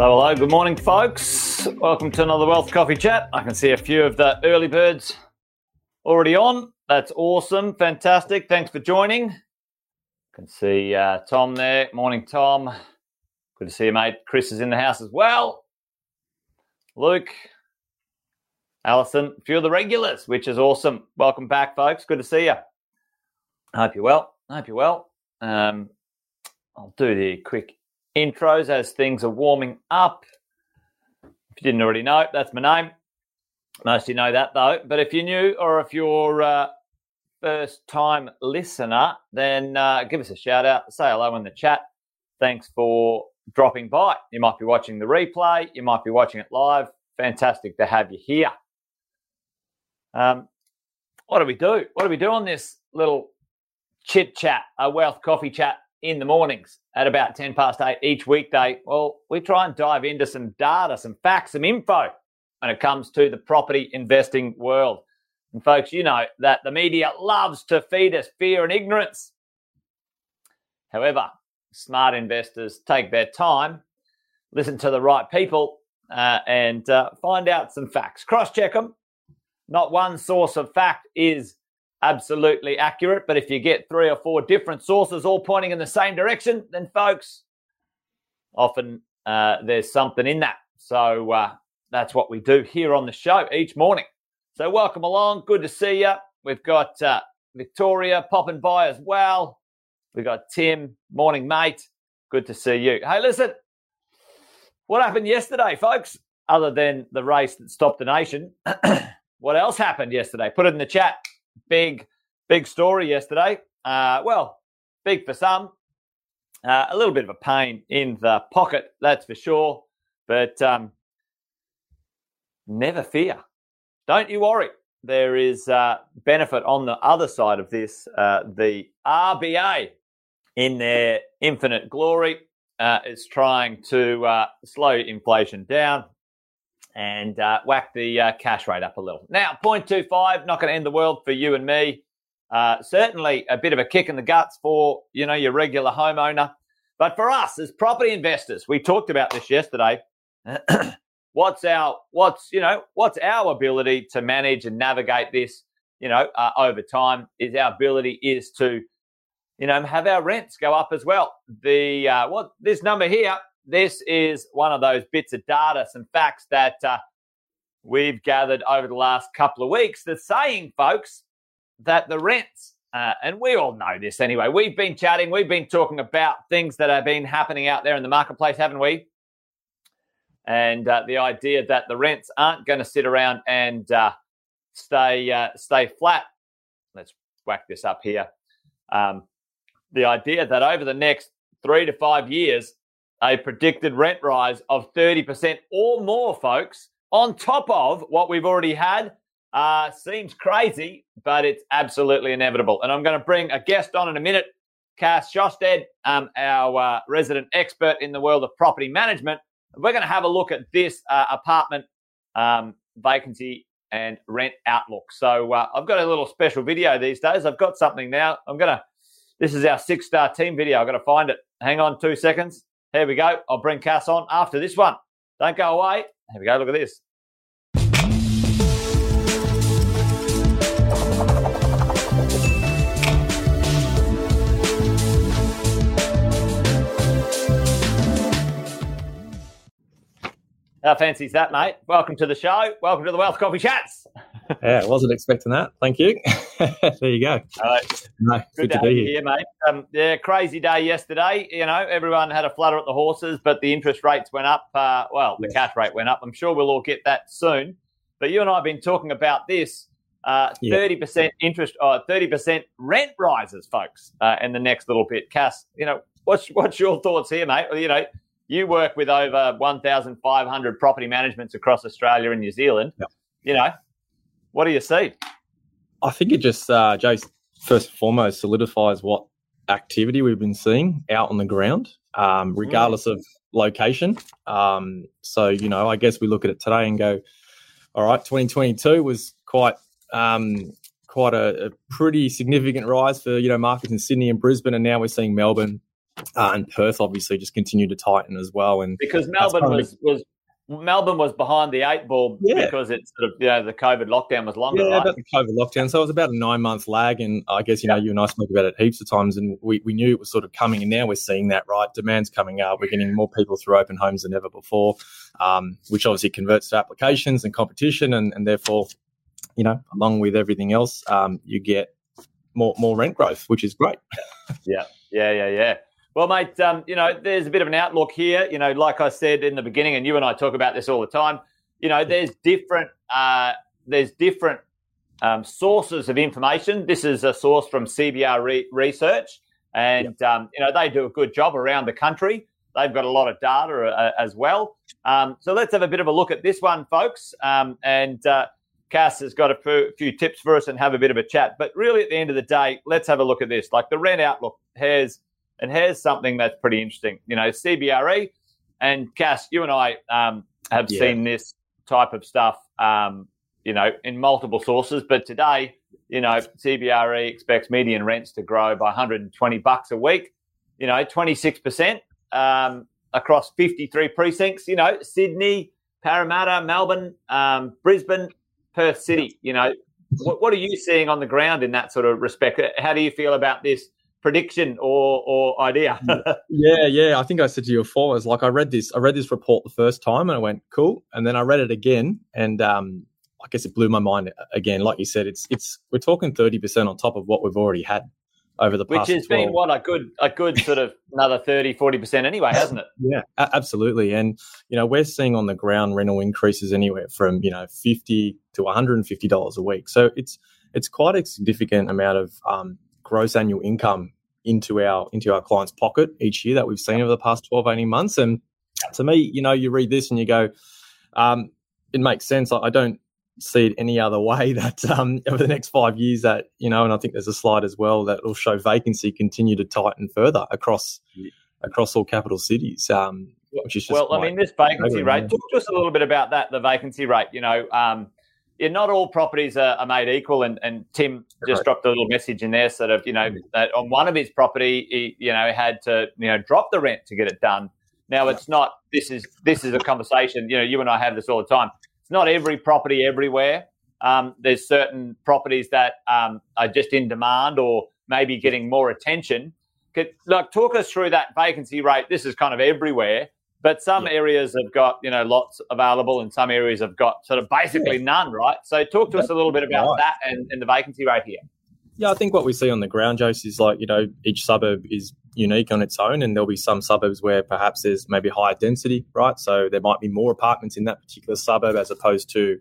Hello, hello. Good morning, folks. Welcome to another Wealth Coffee Chat. I can see a few of the early birds already on. That's awesome. Fantastic. Thanks for joining. Can see uh, Tom there. Morning, Tom. Good to see you, mate. Chris is in the house as well. Luke, Alison, a few of the regulars, which is awesome. Welcome back, folks. Good to see you. I hope you're well. I hope you're well. Um, I'll do the quick intros as things are warming up. If you didn't already know, that's my name. Most of you know that though. But if you're new or if you're uh, first time listener, then uh, give us a shout out. Say hello in the chat. Thanks for dropping by. You might be watching the replay. You might be watching it live. Fantastic to have you here. Um, what do we do? What do we do on this little chit chat, a wealth coffee chat in the mornings at about 10 past 8 each weekday? Well, we try and dive into some data, some facts, some info when it comes to the property investing world. And folks, you know that the media loves to feed us fear and ignorance. However, smart investors take their time, listen to the right people, uh, and uh, find out some facts. Cross check them. Not one source of fact is absolutely accurate, but if you get three or four different sources all pointing in the same direction, then folks, often uh, there's something in that. So uh, that's what we do here on the show each morning. So welcome along. Good to see you. We've got uh, Victoria popping by as well. We've got Tim. Morning, mate. Good to see you. Hey, listen, what happened yesterday, folks? Other than the race that stopped the nation, what else happened yesterday? Put it in the chat. Big, big story yesterday. Uh, well, big for some. Uh, a little bit of a pain in the pocket, that's for sure. But um, never fear. Don't you worry. There is uh, benefit on the other side of this. Uh, the RBA, in their infinite glory, uh, is trying to uh, slow inflation down and uh, whack the uh, cash rate up a little. Now, 0.25, not going to end the world for you and me. certainly a bit of a kick in the guts for, you know, your regular homeowner. But for us as property investors, we talked about this yesterday. what's our what's you know what's our ability to manage and navigate this you know uh, over time is our ability is to you know have our rents go up as well the uh, what this number here this is one of those bits of data some facts that uh, we've gathered over the last couple of weeks that's saying folks that the rents uh, and we all know this anyway we've been chatting we've been talking about things that have been happening out there in the marketplace haven't we and uh, the idea that the rents aren't going to sit around and uh, stay uh, stay flat. Let's whack this up here. Um, the idea that over the next three to five years, a predicted rent rise of 30% or more, folks, on top of what we've already had, uh, seems crazy, but it's absolutely inevitable. And I'm going to bring a guest on in a minute, Cass Sjostedt, um, our uh, resident expert in the world of property management we're going to have a look at this uh, apartment um, vacancy and rent outlook. So uh, I've got a little special video these days. I've got something now. I'm going to, this is our six star team video. I've got to find it. Hang on two seconds. Here we go. I'll bring Cass on after this one. Don't go away. Here we go. Look at this. How fancy is that, mate? Welcome to the show. Welcome to the Wealth Coffee Chats. Yeah, I wasn't expecting that. Thank you. there you go. All right. No, good, good to, be here. here mate. Um, yeah, crazy day yesterday. You know, everyone had a flutter at the horses, but the interest rates went up. Uh, well, the cash rate went up. I'm sure we'll all get that soon. But you and I have been talking about this. Uh, thirty uh, percent interest, uh, thirty percent rent rises, folks, uh, in the next little bit. Cass, you know, what's what's your thoughts here, mate? You know, you work with over 1,500 property managements across Australia and New Zealand. Yep. You know, what do you see? I think it just, uh, Jace, first and foremost, solidifies what activity we've been seeing out on the ground, um, mm. regardless of location. Um, so, you know, I guess we look at it today and go, all right, 2022 was quite um, quite a, a, pretty significant rise for you know markets in Sydney and Brisbane, and now we're seeing Melbourne uh, and Perth obviously just continue to tighten as well. And because Melbourne was was Melbourne was behind the eight ball yeah. because it's sort of you know the COVID lockdown was longer. Yeah, right? about the COVID lockdown. So it was about a nine month lag, and I guess you know you and I spoke about it heaps of times, and we, we knew it was sort of coming, and now we're seeing that right. Demand's coming up. We're getting more people through open homes than ever before, um, which obviously converts to applications and competition, and, and therefore, you know, along with everything else, um, you get more more rent growth, which is great. yeah, yeah, yeah, yeah. Well, mate, um, you know, there's a bit of an outlook here. You know, like I said in the beginning, and you and I talk about this all the time. You know, there's different uh, there's different um, sources of information. This is a source from CBR re- Research, and yep. um, you know they do a good job around the country. They've got a lot of data uh, as well. Um, so let's have a bit of a look at this one, folks. Um, and uh, Cass has got a few, few tips for us and have a bit of a chat. But really, at the end of the day, let's have a look at this. Like the rent outlook has and here's something that's pretty interesting. You know, CBRE and Cass, you and I um, have yeah. seen this type of stuff, um, you know, in multiple sources. But today, you know, CBRE expects median rents to grow by 120 bucks a week. You know, 26 percent um, across 53 precincts. You know, Sydney, Parramatta, Melbourne, um, Brisbane, Perth City. You know, what, what are you seeing on the ground in that sort of respect? How do you feel about this? Prediction or or idea. yeah, yeah. I think I said to you before, I was like, I read this, I read this report the first time, and I went, cool. And then I read it again, and um, I guess it blew my mind again. Like you said, it's it's we're talking thirty percent on top of what we've already had over the past. Which has 12. been what a good a good sort of another 30 40 percent anyway, hasn't it? Yeah, absolutely. And you know, we're seeing on the ground rental increases anywhere from you know fifty to one hundred and fifty dollars a week. So it's it's quite a significant amount of um, gross annual income into our into our client's pocket each year that we've seen over the past 12 18 months. And to me you know you read this and you go um, it makes sense. I, I, don't see it any other way that um, over the next five years that you know and i think there's a slide as well that will show vacancy continue to tighten further across across all capital cities um, which is well i mean this vacancy rate talk to us a little bit about that the vacancy rate you know um, yeah, not all properties are, are made equal. And, and Tim just right. dropped a little message in there, sort of, you know, that on one of his property, he, you know, had to, you know, drop the rent to get it done. Now it's not. This is this is a conversation. You know, you and I have this all the time. It's not every property everywhere. Um, there's certain properties that um, are just in demand or maybe getting more attention. Could, like, talk us through that vacancy rate. This is kind of everywhere. But some yeah. areas have got you know lots available, and some areas have got sort of basically yeah. none. Right. So talk to That's us a little bit about right. that and, and the vacancy rate here. Yeah, I think what we see on the ground, Jose, is like you know each suburb is unique on its own, and there'll be some suburbs where perhaps there's maybe higher density, right? So there might be more apartments in that particular suburb as opposed to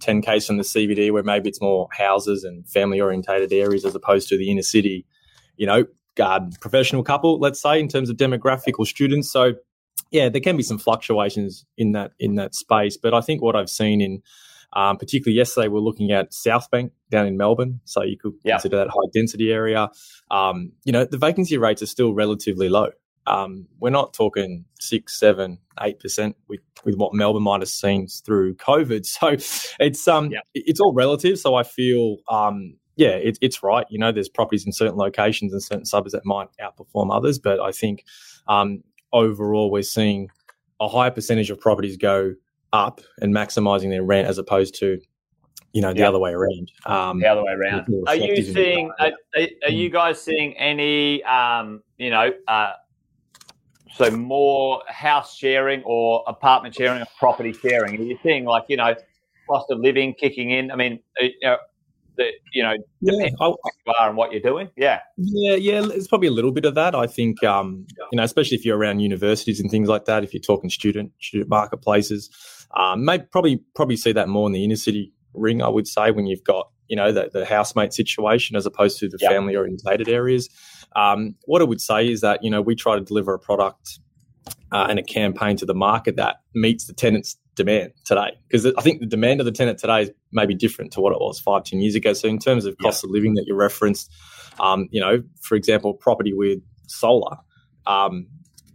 10Ks from the CBD, where maybe it's more houses and family orientated areas as opposed to the inner city. You know, professional couple, let's say, in terms of demographic or students. So yeah, there can be some fluctuations in that in that space. But I think what I've seen in um, particularly yesterday, we're looking at South Bank down in Melbourne, so you could yeah. consider that high density area. Um, you know, the vacancy rates are still relatively low. Um, we're not talking six, seven, eight percent with with what Melbourne might have seen through COVID. So it's um yeah. it's all relative. So I feel um yeah, it, it's right. You know, there's properties in certain locations and certain suburbs that might outperform others, but I think um, overall we're seeing a higher percentage of properties go up and maximizing their rent as opposed to you know the yeah. other way around. Um, the other way around. are you seeing are, are, you guys seeing any um, you know uh, so more house sharing or apartment sharing or property sharing? Are you seeing like you know cost of living kicking in? I mean uh, you know, that you know yeah, I, you are and what you're doing. Yeah, yeah, yeah. It's probably a little bit of that. I think um, you know, especially if you're around universities and things like that. If you're talking student student marketplaces, um, maybe probably probably see that more in the inner city ring. I would say when you've got you know the, the housemate situation as opposed to the yep. family orientated areas. Um, what I would say is that you know we try to deliver a product uh, and a campaign to the market that meets the tenants demand today because I think the demand of the tenant today is maybe different to what it was five, ten years ago. So in terms of cost yeah. of living that you referenced, um, you know, for example, property with solar, um,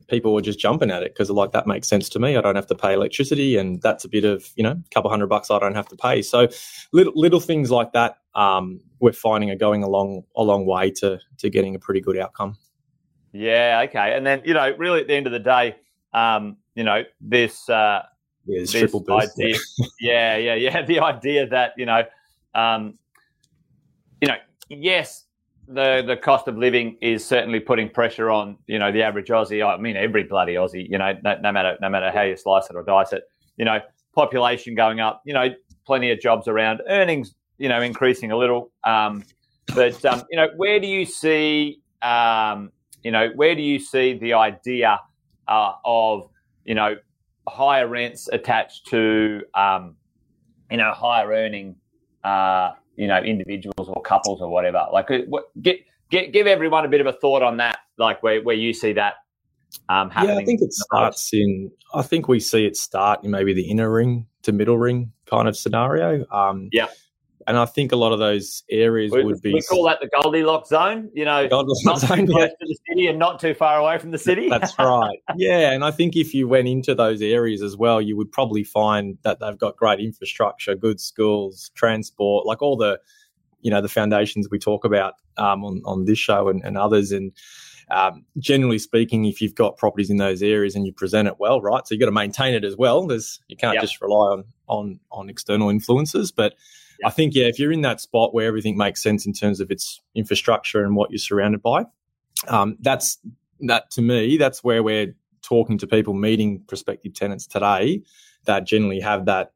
people were just jumping at it because like that makes sense to me. I don't have to pay electricity, and that's a bit of you know a couple hundred bucks I don't have to pay. So little little things like that, um, we're finding are going a long a long way to to getting a pretty good outcome. Yeah, okay. And then, you know, really at the end of the day, um, you know, this uh Yeah, this triple boost. idea, yeah, yeah, yeah. The idea that, you know, um, you know, yes, the the cost of living is certainly putting pressure on, you know, the average Aussie. I mean every bloody Aussie, you know, no, no matter no matter how you slice it or dice it, you know, population going up, you know, plenty of jobs around, earnings, you know, increasing a little. Um, but um, you know, where do you see um, you know, where do you see the idea uh, of, you know, higher rents attached to, um, you know, higher earning, uh, you know, individuals or couples or whatever? Like, uh, what, get, get, give everyone a bit of a thought on that, like where, where you see that um, happening. Yeah, I think it starts in. I think we see it start in maybe the inner ring to middle ring kind of scenario. Um, Yeah. And I think a lot of those areas We, would be. we call that the Goldilocks zone, you know, Goldilocks not too zone, close yeah. to the city and not too far away from the city. That's right. Yeah, and I think if you went into those areas as well, you would probably find that they've got great infrastructure, good schools, transport, like all the, you know, the foundations we talk about um, on on this show and, and others. And um, generally speaking, if you've got properties in those areas and you present it well, right, so you've got to maintain it as well. There's you can't Yep. just rely on on on external influences, but. I think yeah, if you're in that spot where everything makes sense in terms of its infrastructure and what you're surrounded by, um, that's that to me. That's where we're talking to people, meeting prospective tenants today that generally have that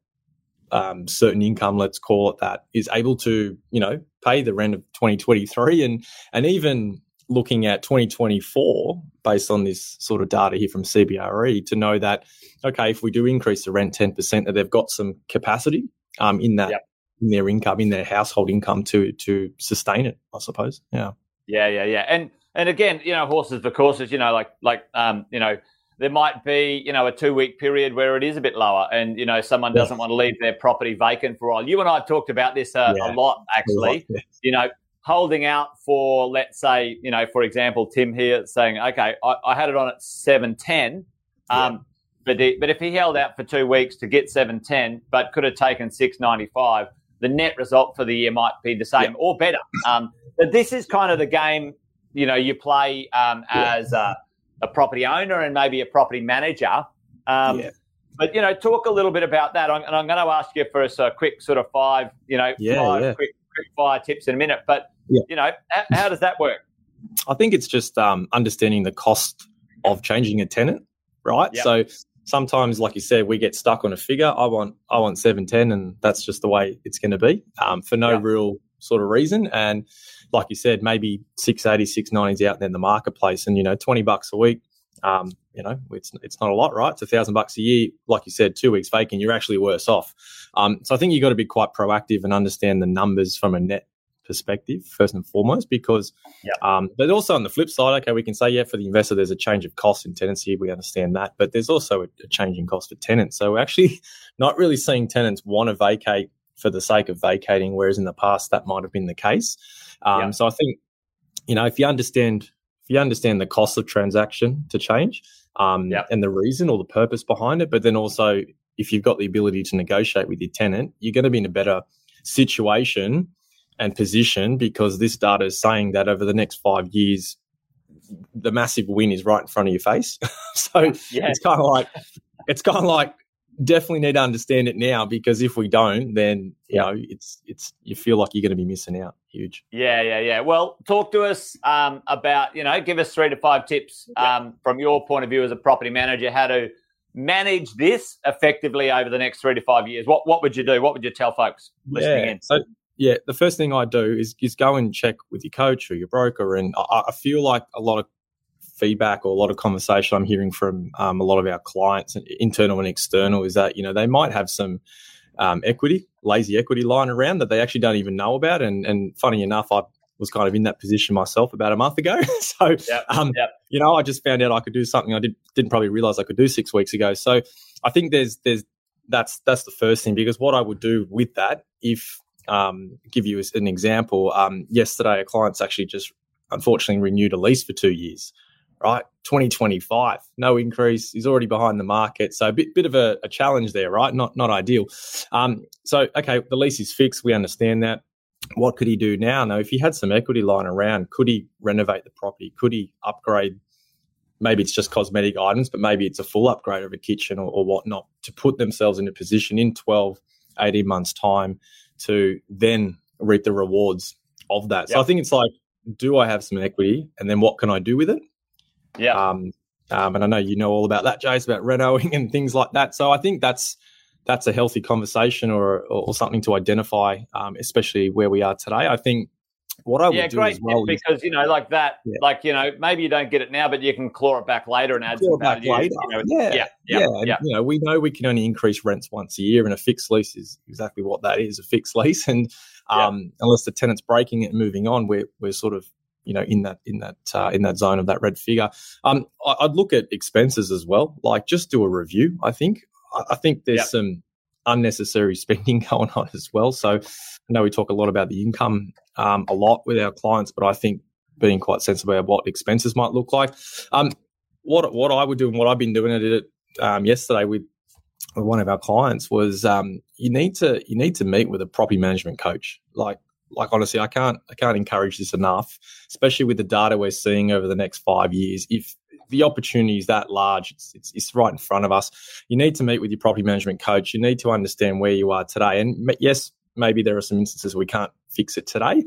um, certain income, let's call it that, is able to you know pay the rent of 2023 and and even looking at 2024 based on this sort of data here from CBRE to know that okay, if we do increase the rent 10%, that they've got some capacity um, in that Yep. In their income, in their household income to to sustain it. I suppose. Yeah. Yeah, yeah, yeah. And and again, you know, horses for courses. You know, like like um, you know, there might be you know a two week period where it is a bit lower, and you know, someone Yeah. doesn't want to leave their property vacant for a while. You and I have talked about this uh, Yeah. a lot, actually. Yeah. You know, holding out for let's say, you know, for example, Tim here saying, okay, I, I had it on at seven ten. Um, But, the, but if he held out for two weeks to get seven ten, but could have taken six ninety five, the net result for the year might be the same or better. Um, but this is kind of the game you know you play um, Yeah. as a, a property owner and maybe a property manager. Um, Yeah. But you know, talk a little bit about that, I'm, and I'm going to ask you for a quick sort of five, you know, Yeah, five yeah. quick quick fire tips in a minute. But Yeah. you know, how, how does that work? I think it's just um, understanding the cost of changing a tenant, right? So sometimes, like you said, we get stuck on a figure. I want I want seven ten, and that's just the way it's going to be um, for no Yep. real sort of reason. And like you said, maybe 680, 690 is out there in the marketplace, and you know, twenty bucks a week. Um, you know, it's it's not a lot, right? It's a thousand bucks a year. Like you said, two weeks vacant, you're actually worse off. Um, so I think you've got to be quite proactive and understand the numbers from a net perspective first and foremost, because um, but also on the flip side, okay, we can say, yeah, for the investor, there's a change of cost in tenancy. We understand that. But there's also a, a change in cost for tenants. So we're actually not really seeing tenants want to vacate for the sake of vacating, whereas in the past that might have been the case. Um, Yeah. So I think, you know, if you understand, if you understand the cost of transaction to change um, Yeah. and the reason or the purpose behind it, but then also if you've got the ability to negotiate with your tenant, you're going to be in a better situation and position because this data is saying that over the next five years, the massive win is right in front of your face. so Yeah. it's kind of like it's kind of like definitely need to understand it now because if we don't, then you know it's it's you feel like you're going to be missing out. Huge. Yeah, yeah, yeah. Well, talk to us um, about, you know, give us three to five tips um, from your point of view as a property manager, how to manage this effectively over the next three to five years. What what would you do? What would you tell folks listening yeah. in? So yeah, the first thing I do is is go and check with your coach or your broker, and I, I feel like a lot of feedback or a lot of conversation I'm hearing from um, a lot of our clients, internal and external, is that you know they might have some um, equity, lazy equity lying around that they actually don't even know about, and and funny enough, I was kind of in that position myself about a month ago. so Yep, um, yep. you know, I just found out I could do something I did, didn't probably realize I could do six weeks ago. So I think there's there's that's that's the first thing because what I would do with that, if um, give you an example, um, yesterday a client's actually just unfortunately renewed a lease for two years. Right, 2025, no increase. He's already behind the market, so a bit bit of a, a challenge there, right? Not not ideal. Um, so okay, the lease is fixed. We understand that what could he do now? Now, if he had some equity lying around, could he renovate the property? Could he upgrade maybe it's just cosmetic items, but maybe it's a full upgrade of a kitchen or, or whatnot to put themselves in a position in 12, 18 months' time to then reap the rewards of that. Yep. So I think it's like, do I have some equity, and then what can I do with it? Yeah. Um, um, and I know you know all about that, Jace, about renoing and things like that. So I think that's that's a healthy conversation or or, something to identify, um, especially where we are today. I think what I would yeah, do great as well because you know, like that, yeah. like you know, maybe you don't get it now, but you can claw it back later and add claw some value. Later. You know, yeah, yeah, yeah. yeah. And, you know, we know we can only increase rents once a year, and a fixed lease is exactly what that is—a fixed lease. And um, unless the tenant's breaking it and moving on, we're we're sort of you know in that in that uh, in that zone of that red figure. Um, I, would look at expenses as well. Like just do a review. I think I, I think there's some unnecessary spending going on as well. So I know we talk a lot about the income um, a lot with our clients, but I think being quite sensible about what expenses might look like. Um, what what I would do and what I've been doing, I did it um, yesterday with, one of our clients was um, you need to you need to meet with a property management coach. Like like honestly, I can't I can't encourage this enough, especially with the data we're seeing over the next five years. If the opportunity is that large. It's, it's, it's right in front of us. You need to meet with your property management coach. You need to understand where you are today. And yes, maybe there are some instances we can't fix it today,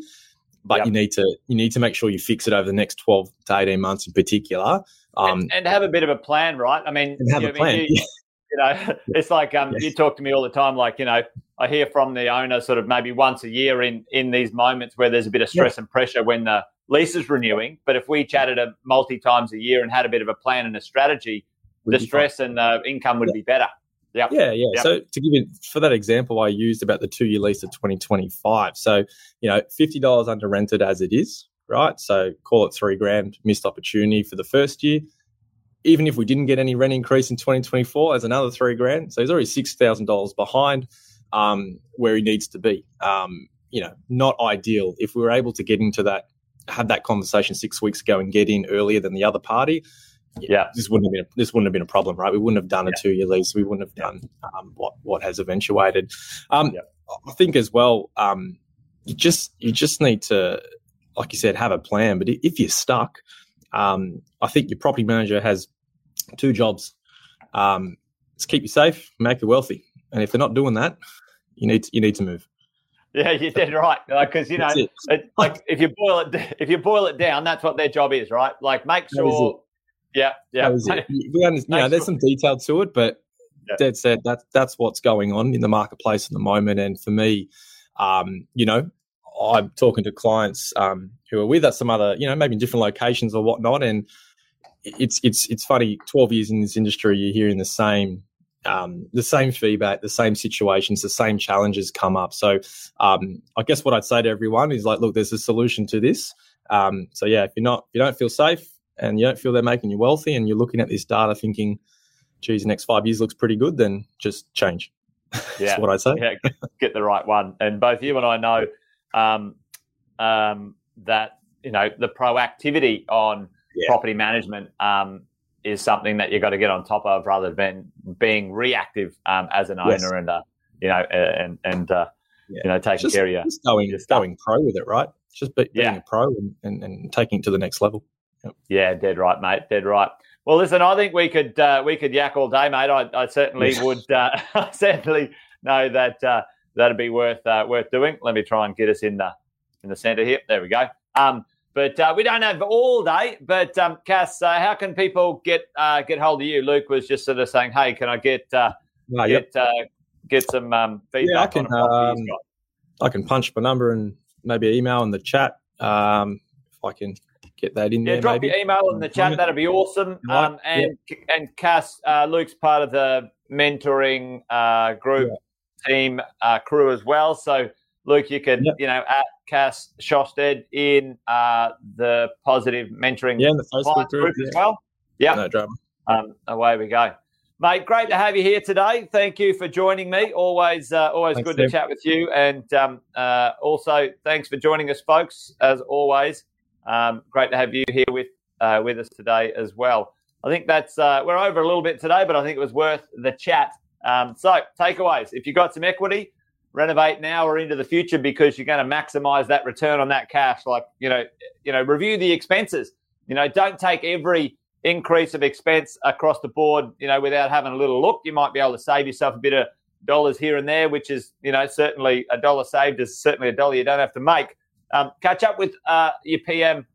but yep. you need to you need to make sure you fix it over the next twelve to eighteen months in particular. Um, and, and, have a bit of a plan, right? I mean, have you, a plan. You, you know, it's like um, yes. you talk to me all the time. Like you know, I hear from the owner sort of maybe once a year in in these moments where there's a bit of stress and pressure when the lease is renewing. But if we chatted a multi times a year and had a bit of a plan and a strategy, Would the stress and the income would yeah. be better. Yep. Yeah, yeah. Yep. So to give you for that example, I used about the two year lease of 2025. So, you know, $50 under rented as it is, right? So call it three grand missed opportunity for the first year. Even if we didn't get any rent increase in 2024, as another three grand. So he's already $6,000 behind um, where he needs to be. Um, you know, not ideal. If we were able to get into that have that conversation six weeks ago and get in earlier than the other party, yeah, this wouldn't have been a, this wouldn't have been a problem, right? We wouldn't have done a two year lease. We wouldn't have done um, what what has eventuated. Um, yeah. I think as well, um, you just you just need to, like you said, have a plan. But if you're stuck, um, I think your property manager has two jobs: um, to keep you safe, make you wealthy. And if they're not doing that, you need to, you need to move. Yeah, you're dead right. Because you know, it. It, like if you boil it, if you boil it down, that's what their job is, right? Like make sure. Yeah, yeah. We understand. You know, there's some detail to it, but yeah. dead said that's that's what's going on in the marketplace at the moment. And for me, um, you know, I'm talking to clients um, who are with us, some other, you know, maybe in different locations or whatnot, and it's it's it's funny. Twelve years in this industry, you're hearing the same um, the same feedback, the same situations, the same challenges come up. So um, I guess what I'd say to everyone is like, look, there's a solution to this. Um, so yeah, if you're not, if you don't feel safe and you don't feel they're making you wealthy, and you're looking at this data thinking, geez, the next five years looks pretty good, then just change. Yeah, That's what I'd say. Yeah, get the right one. And both you and I know um, um, that you know the proactivity on yeah. property management um, is something that you've got to get on top of rather than being reactive um, as an owner yes. and uh, you know and and uh, yeah. you know taking just, care of your just going your going pro with it, right? Just be, being yeah. a pro and, and, and, taking it to the next level. Yep. Yeah, dead right, mate. Dead right. Well, listen, I think we could uh, we could yak all day, mate. I, I certainly would. Uh, I certainly know that uh, that'd be worth uh, worth doing. Let me try and get us in the in the centre here. There we go. Um, but uh, we don't have all day. But um, Cass, uh, how can people get uh, get hold of you? Luke was just sort of saying, "Hey, can I get uh, no, get yep. Uh, get some um, feedback?" Yeah, I can. Um, I can punch my number and maybe email in the chat um, if I can get that in yeah, there. drop maybe. your email in the chat. That'd be awesome. Um, and and Cass, uh, Luke's part of the mentoring uh, group team uh, crew as well. So Luke, you could, you know, at Cass Sjostedt in uh, the positive mentoring yeah, the Facebook group, yeah. as well. Yeah, no drama. Um, away we go, mate. Great to have you here today. Thank you for joining me. Always, uh, always thanks, good Tim. to chat with you. And um, uh, also, thanks for joining us, folks. As always, um, great to have you here with uh, with us today as well. I think that's uh, we're over a little bit today, but I think it was worth the chat. Um, so, takeaways: if you've got some equity renovate now or into the future because you're going to maximize that return on that cash. Like, you know, you know, review the expenses. You know, don't take every increase of expense across the board, you know, without having a little look, you might be able to save yourself a bit of dollars here and there, which is, you know, certainly a dollar saved is certainly a dollar you don't have to make. Um, catch up with uh, your PM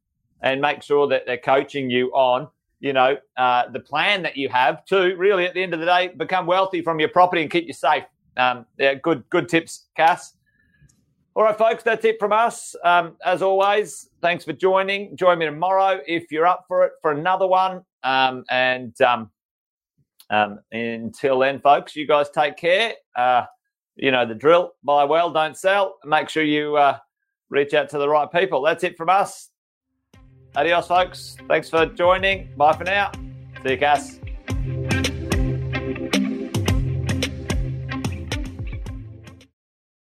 and make sure that they're coaching you on, you know, uh, the plan that you have to really, at the end of the day, become wealthy from your property and keep you safe. Um, yeah, good, good tips, Cass. All right, folks, that's it from us. Um, as always, thanks for joining. Join me tomorrow if you're up for it for another one. Um, and um, um, until then, folks, you guys take care. Uh, you know the drill buy well, don't sell. Make sure you uh, reach out to the right people. That's it from us. Adios, folks. Thanks for joining. Bye for now. See you, Cass.